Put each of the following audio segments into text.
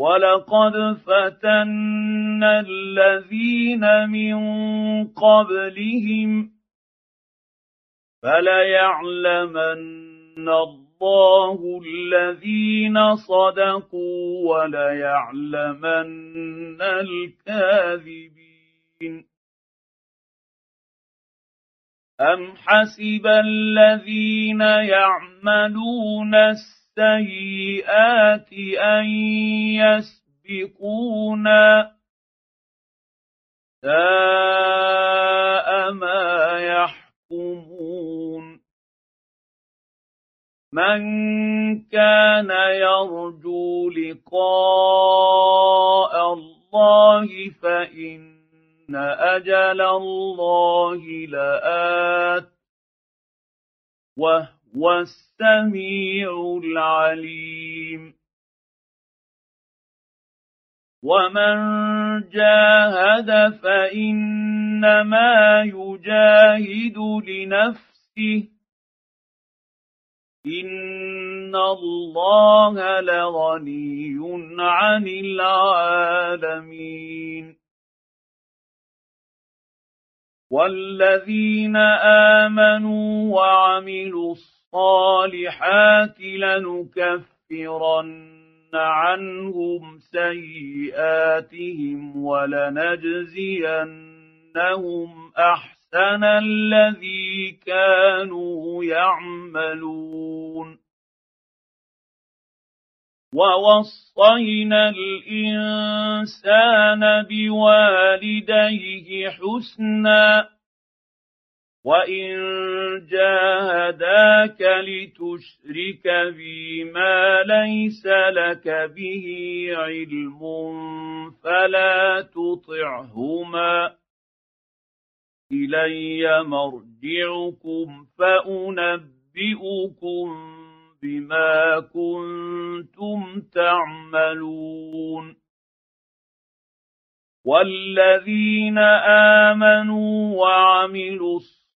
ولقد فتنا الذين من قبلهم فليعلمن الله الذين صدقوا وليعلمن الكاذبين أم حسب الذين يعملون السيئات أن يسبقونا ساء ما يحكمون. من كان يرجو لقاء الله فإن أجل الله لآت وهو السميع العليم. ومن جاهد فإنما يجاهد لنفسه إن الله لغني عن العالمين. والذين امنوا وعملوا الصالحات لنكفرن عنهم سيئاتهم ولنجزينهم أحسن الذي كانوا يعملون. ووصينا الإنسان بوالديه حسنا وان جاهداك لتشرك بي ما ليس لك به علم فلا تطعهما الي مرجعكم فانبئكم بما كنتم تعملون والذين امنوا وعملوا الصالحات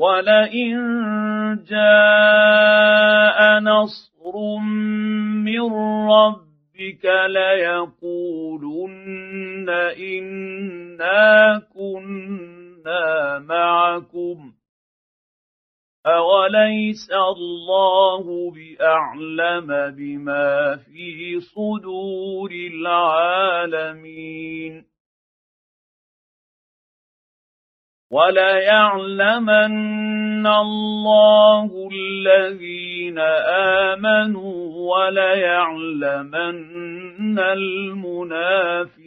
ولئن جاء نصر من ربك ليقولن إنا كنا معكم أوليس الله بأعلم بما في صدور العالمين وليعلمن الله الذين آمنوا وليعلمن المنافقين.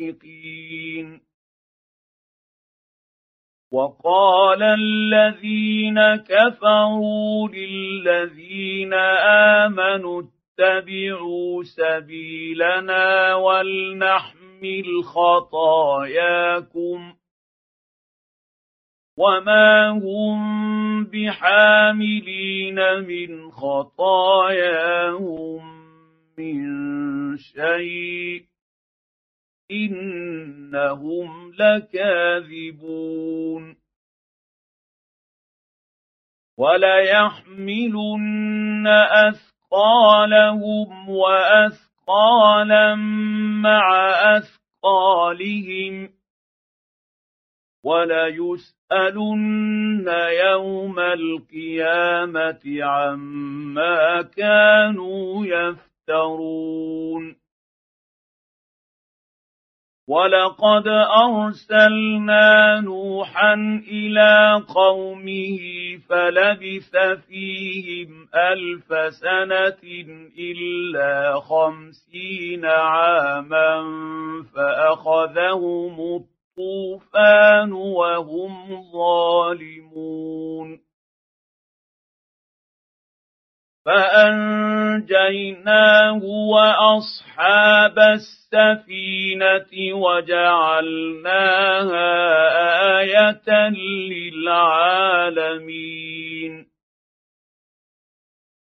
وقال الذين كفروا للذين آمنوا اتبعوا سبيلنا ولنحمل خطاياكم وما هم بحاملين من خطاياهم من شيء انهم لكاذبون وليحملن اثقالهم واثقالا مع اثقالهم وليسألن يوم القيامة عما كانوا يفترون. ولقد أرسلنا نوحا إلى قومه فلبث فيهم ألف سنة إلا خمسين عاما فأخذهم الطوفان وهم ظالمون فانجيناه واصحاب السفينه وجعلناها إيه للعالمين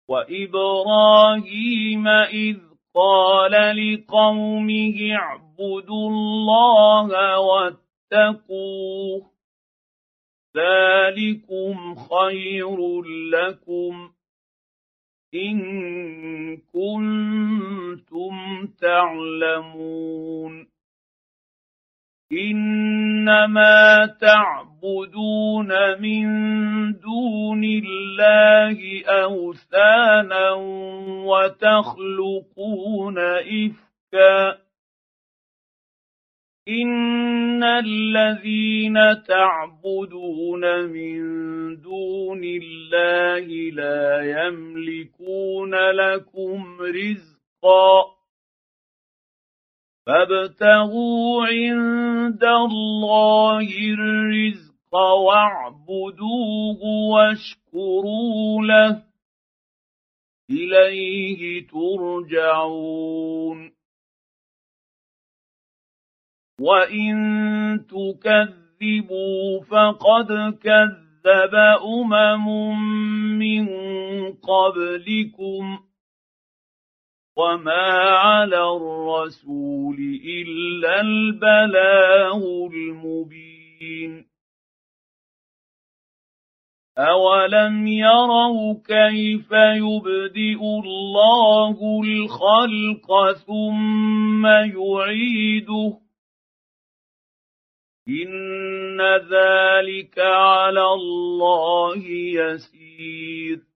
وابراهيم اذ قال لقومه اعبدوا الله واتقوه ذلكم خير لكم ان كنتم تعلمون إنما تعبدون من دون الله أوثانا وتخلقون إفكا. إن الذين تعبدون من دون الله لا يملكون لكم رزقا. فابتغوا عند الله الرزق واعبدوه واشكروا له. إليه ترجعون. وإن تكذبوا فقد كذب أمم من قبلكم. وما على الرسول الا البلاغ المبين اولم يروا كيف يبدئ الله الخلق ثم يعيده ان ذلك على الله يسير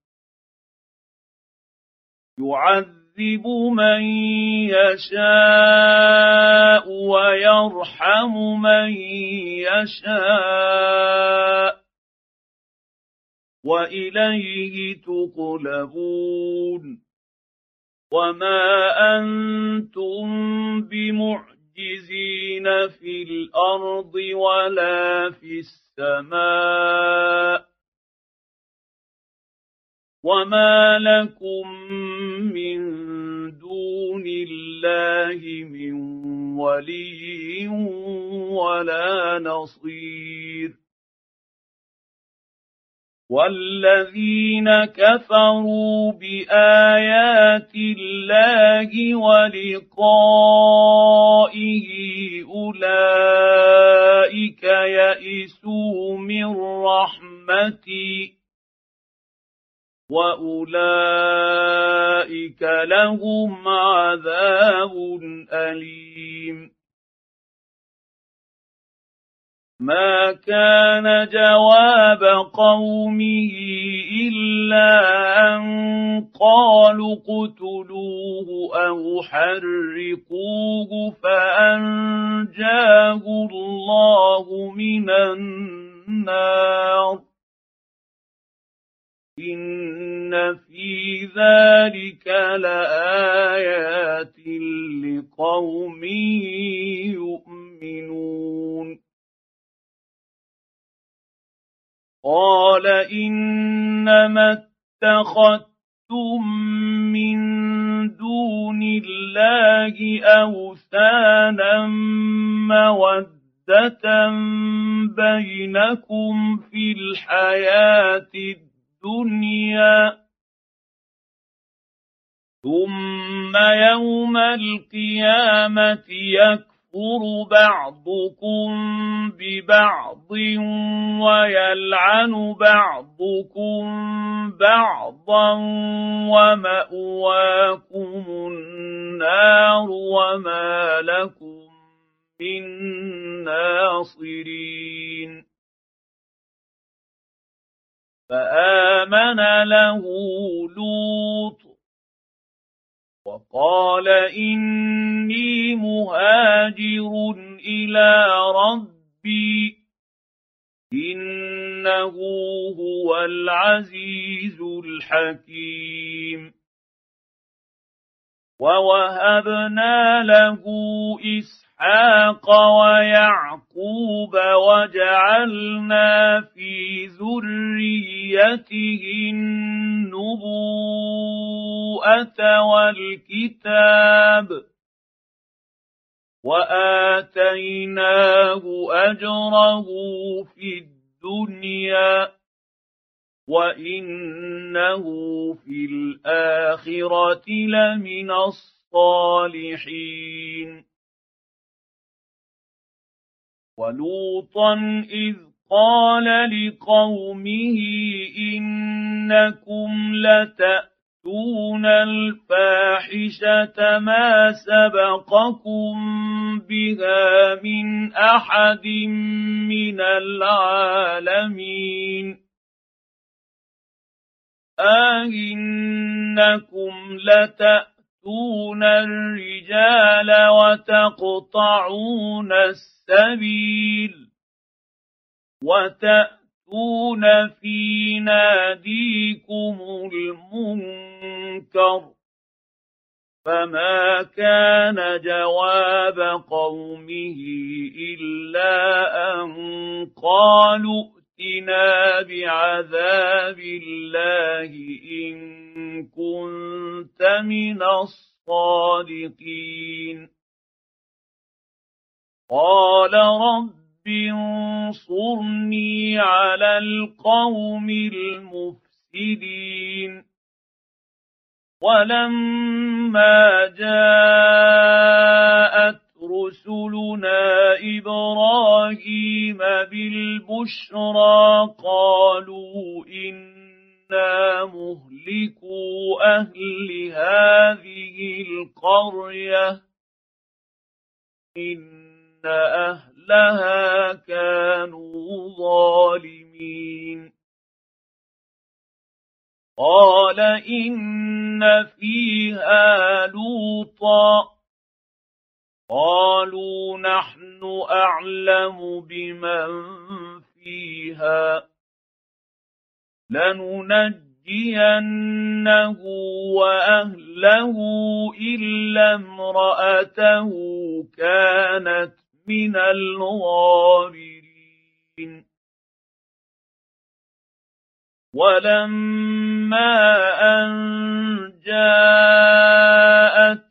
يعذب من يشاء ويرحم من يشاء وإليه تقلبون وما أنتم بمعجزين معجزين في الأرض ولا في السماء وما لكم من دون الله من ولي ولا نصير والذين كفروا بايات الله ولقائه اولئك يئسوا من رحمتي واولئك لهم عذاب اليم ما كان جواب قومه الا ان قالوا اقتلوه أو حرقوه فانجاه الله من النار ان في ذلك لايات لقوم يؤمنون قال انما اتخذتم من دون الله اوثانا موده بينكم في الحياة الدنيا ثم يوم القيامة يكفر يكفر بعضكم ببعض ويلعن بعضكم بعضا ومأواكم النار وما لكم من ناصرين. فآمن له لوط وقال إني مهاجر إلى ربي إنه هو العزيز الحكيم. ووهبنا له إسحاق ويعقوب وجعلنا في ذريته النبوءة والكتاب وآتيناه أجره في الدنيا وإنه في الآخرة لمن الصالحين ولوطا إذ قال لقومه إنكم لتأتون الفاحشة ما سبقكم بها من أحد من العالمين. أئنكم لتأتون الرجال وتقطعون السبيل وتأتون في ناديكم المنكر فما كان جواب قومه إلا أن قالوا ائتنا بعذاب الله إن كنت من الصادقين. قال رب انصرني على القوم المفسدين. ولما جاءت رسلنا إبراهيم بالبشرى قالوا إنا مهلكو أهل هذه القرية إن أهلها كانوا ظالمين. قال إن فيها لوطا قالوا نحن أعلم بمن فيها. لننجينه وأهله إلا امرأته كانت من الغابرين. ولما أن جاءت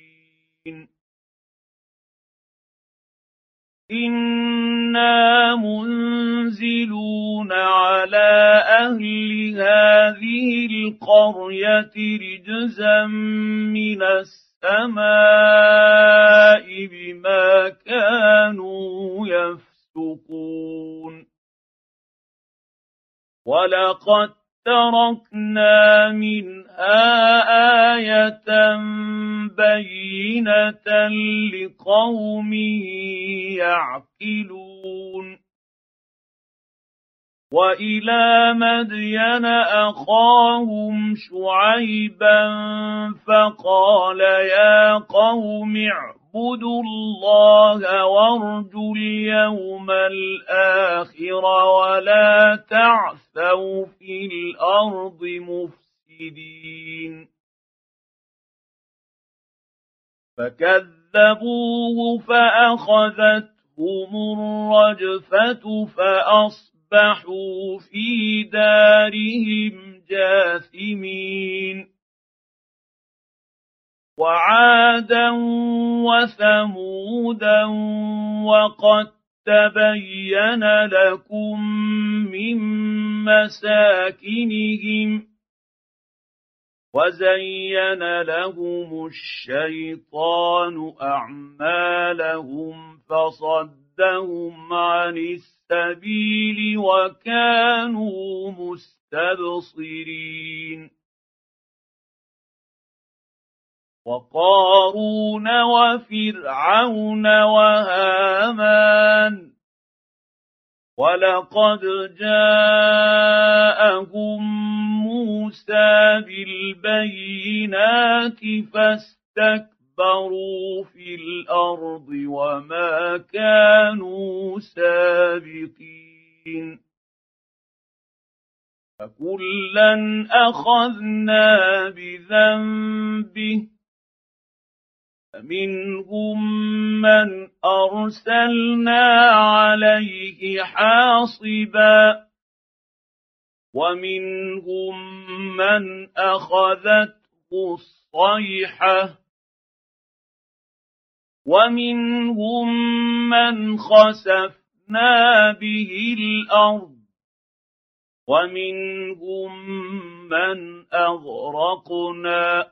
أنا منزلون على أهل هذه القريه رجزا من السماء بما كانوا يفسقون ولقد تركنا منها آية بينة لقوم يعقلون. وإلى مدين أخاهم شعيبا فقال يا قوم اعبدوا الله وارجوا اليوم الآخر ولا تعثوا في الأرض مفسدين فكذبوه فاخذتهم الرجفه فاصبحوا في دارهم جاثمين وعادا وثمودا وقد تبين لكم من مساكنهم وزين لهم الشيطان أعمالهم فصدهم عن السبيل وكانوا مستبصرين وقارون وفرعون وهامان ولقد جاءهم موسى بالبينات فاستكبروا في الأرض وما كانوا سابقين فكلا أخذنا بذنبه فمنهم من ارسلنا عليه حاصبا ومنهم من اخذته الصيحه ومنهم من خسفنا به الأرض ومنهم من اغرقنا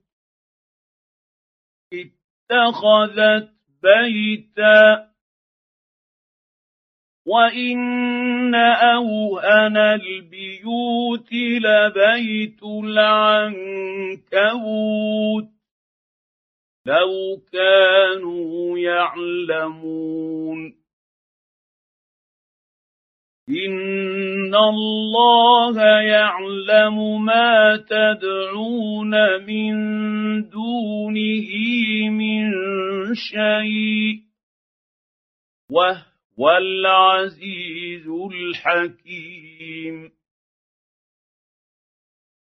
اتخذت بيتا. وان اوهن البيوت لبيت العنكبوت. لو كانوا يعلمون. ان الله يعلم ما تدعون من دونه من شيء وهو العزيز الحكيم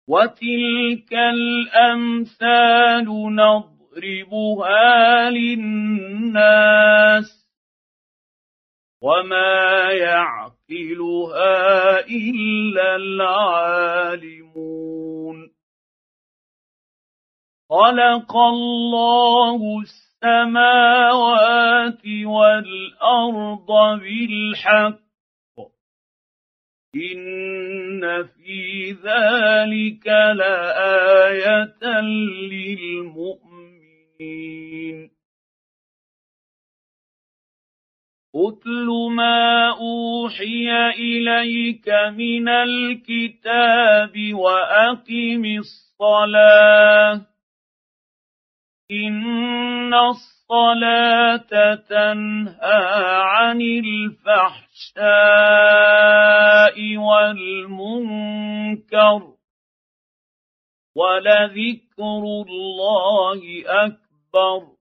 وتلك الامثال نضربها للناس وما يعقلها إلا العالمون. خلق الله السماوات والأرض بالحق. إن في ذلك لآية للمؤمنين. اتل ما اوحي اليك من الكتاب واقم الصلاه ان الصلاه تنهى عن الفحشاء والمنكر ولذكر الله اكبر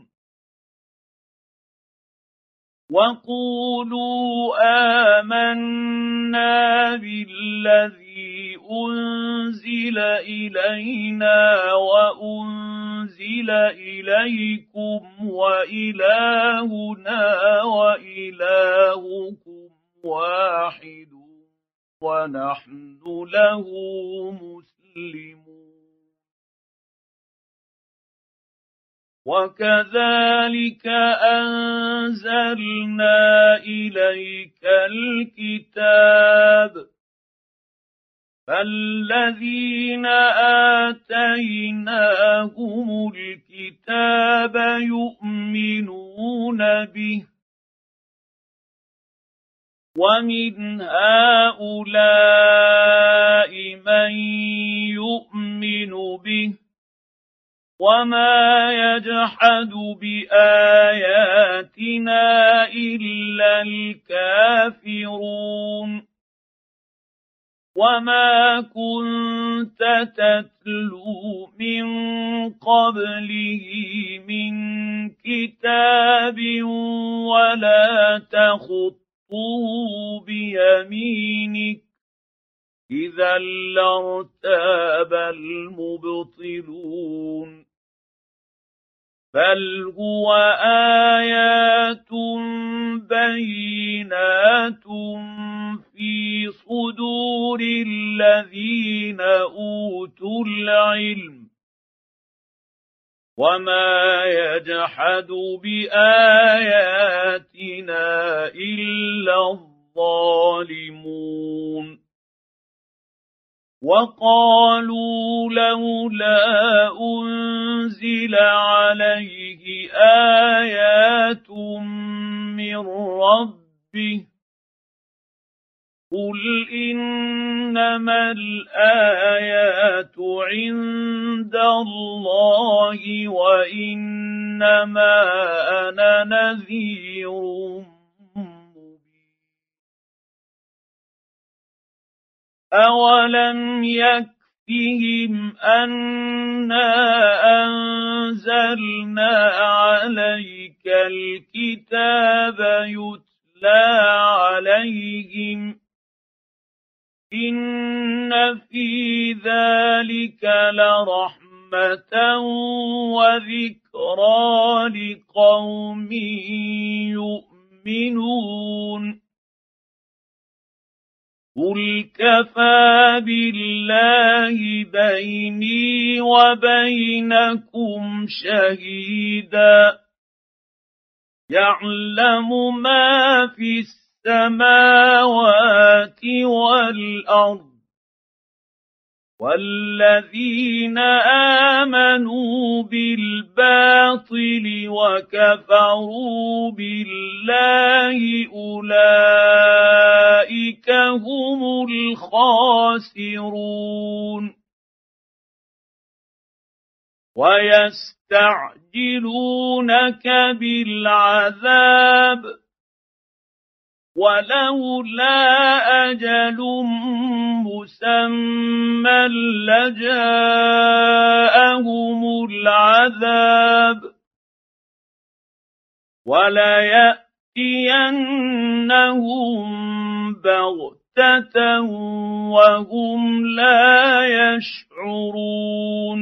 وقولوا امنا بالذي انزل الينا وانزل اليكم والهنا والهكم واحد ونحن له مسلمون وكذلك انزلنا اليك الكتاب فالذين آتيناهم الكتاب يؤمنون به ومن هؤلاء من يؤمن به وما يجحد باياتنا الا الكافرون وما كنت تتلو من قبله من كتاب ولا تخطه بيمينك اذا لارتاب المبطلون بل هو ايات بينات في صدور الذين اوتوا العلم وما يجحد باياتنا الا الظالمون وقالوا لولا أنزل عليه آيات من ربه قل إنما الآيات عند الله وإنما أنا نذير أولم يكفهم أنا أنزلنا عليك الكتاب يتلى عليهم إن في ذلك لرحمة وذكرى لقوم يؤمنون قل كفى بالله بيني وبينكم شهيدا يعلم ما في السماوات والارض والذين امنوا بالباطل وكفروا بالله اولئك هم الخاسرون ويستعجلونك بالعذاب ولولا أجل مسمى لجاءهم العذاب وليأتينهم بغتة وهم لا يشعرون.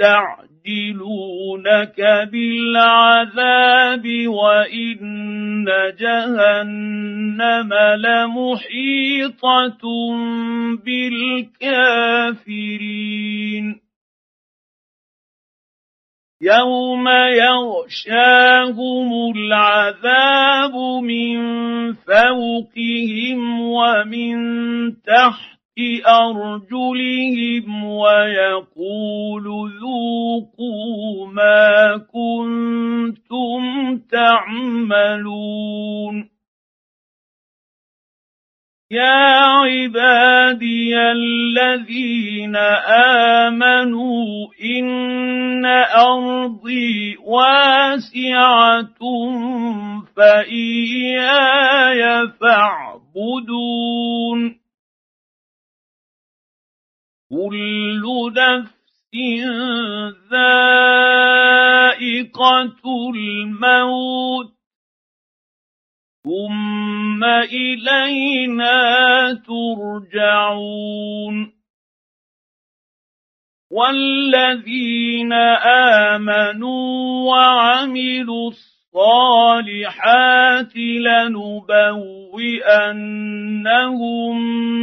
يستعجلونك بالعذاب وإن جهنم لمحيطة بالكافرين. يوم يغشاهم العذاب من فوقهم ومن تحت أرجلهم ويقول ذوقوا ما كنتم تعملون. يا عبادي الذين آمنوا إن أرضي واسعة فإياي فاعبدون. كل نفس ذائقه الموت ثم الينا ترجعون والذين امنوا وعملوا الصالحات لنبوئنهم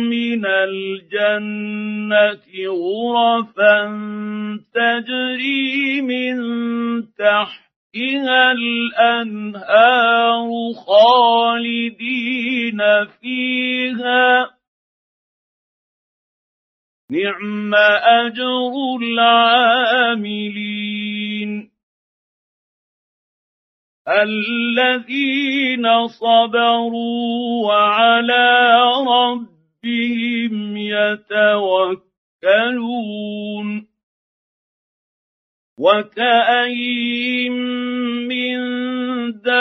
من الجنه غرفا تجري من تحتها الانهار خالدين فيها نعم اجر العاملين الذين صبروا وعلى ربهم يتوكلون. وكأين من دابة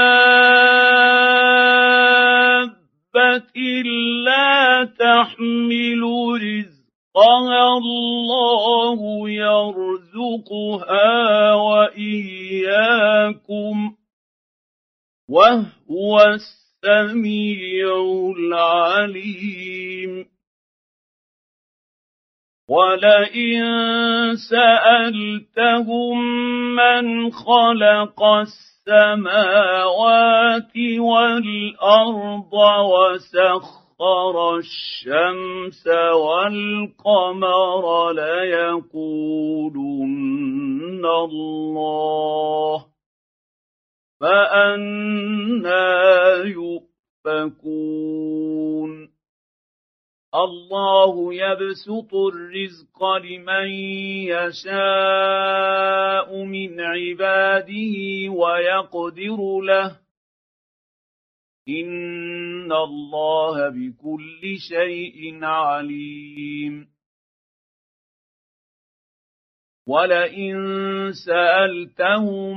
لا تحمل رزقها الله يرزقها وإياكم. وهو السميع العليم. ولئن سالتهم من خلق السماوات والارض وسخر الشمس والقمر ليقولن الله فأنا يؤفكون الله يبسط الرزق لمن يشاء من عباده ويقدر له ان الله بكل شيء عليم ولئن سالتهم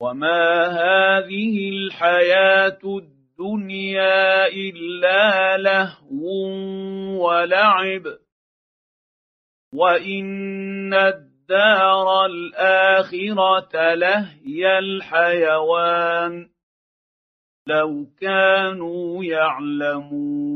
وما هذه الحياة الدنيا الا لهو ولعب وان الدار الاخره لهي الحيوان لو كانوا يعلمون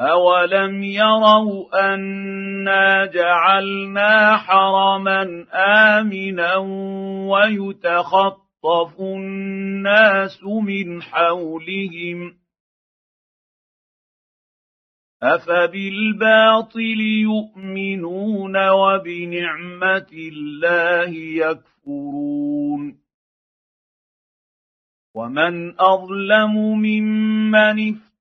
اولم يروا انا جعلنا حرما امنا ويتخطف الناس من حولهم افبالباطل يؤمنون وبنعمه الله يكفرون ومن اظلم ممن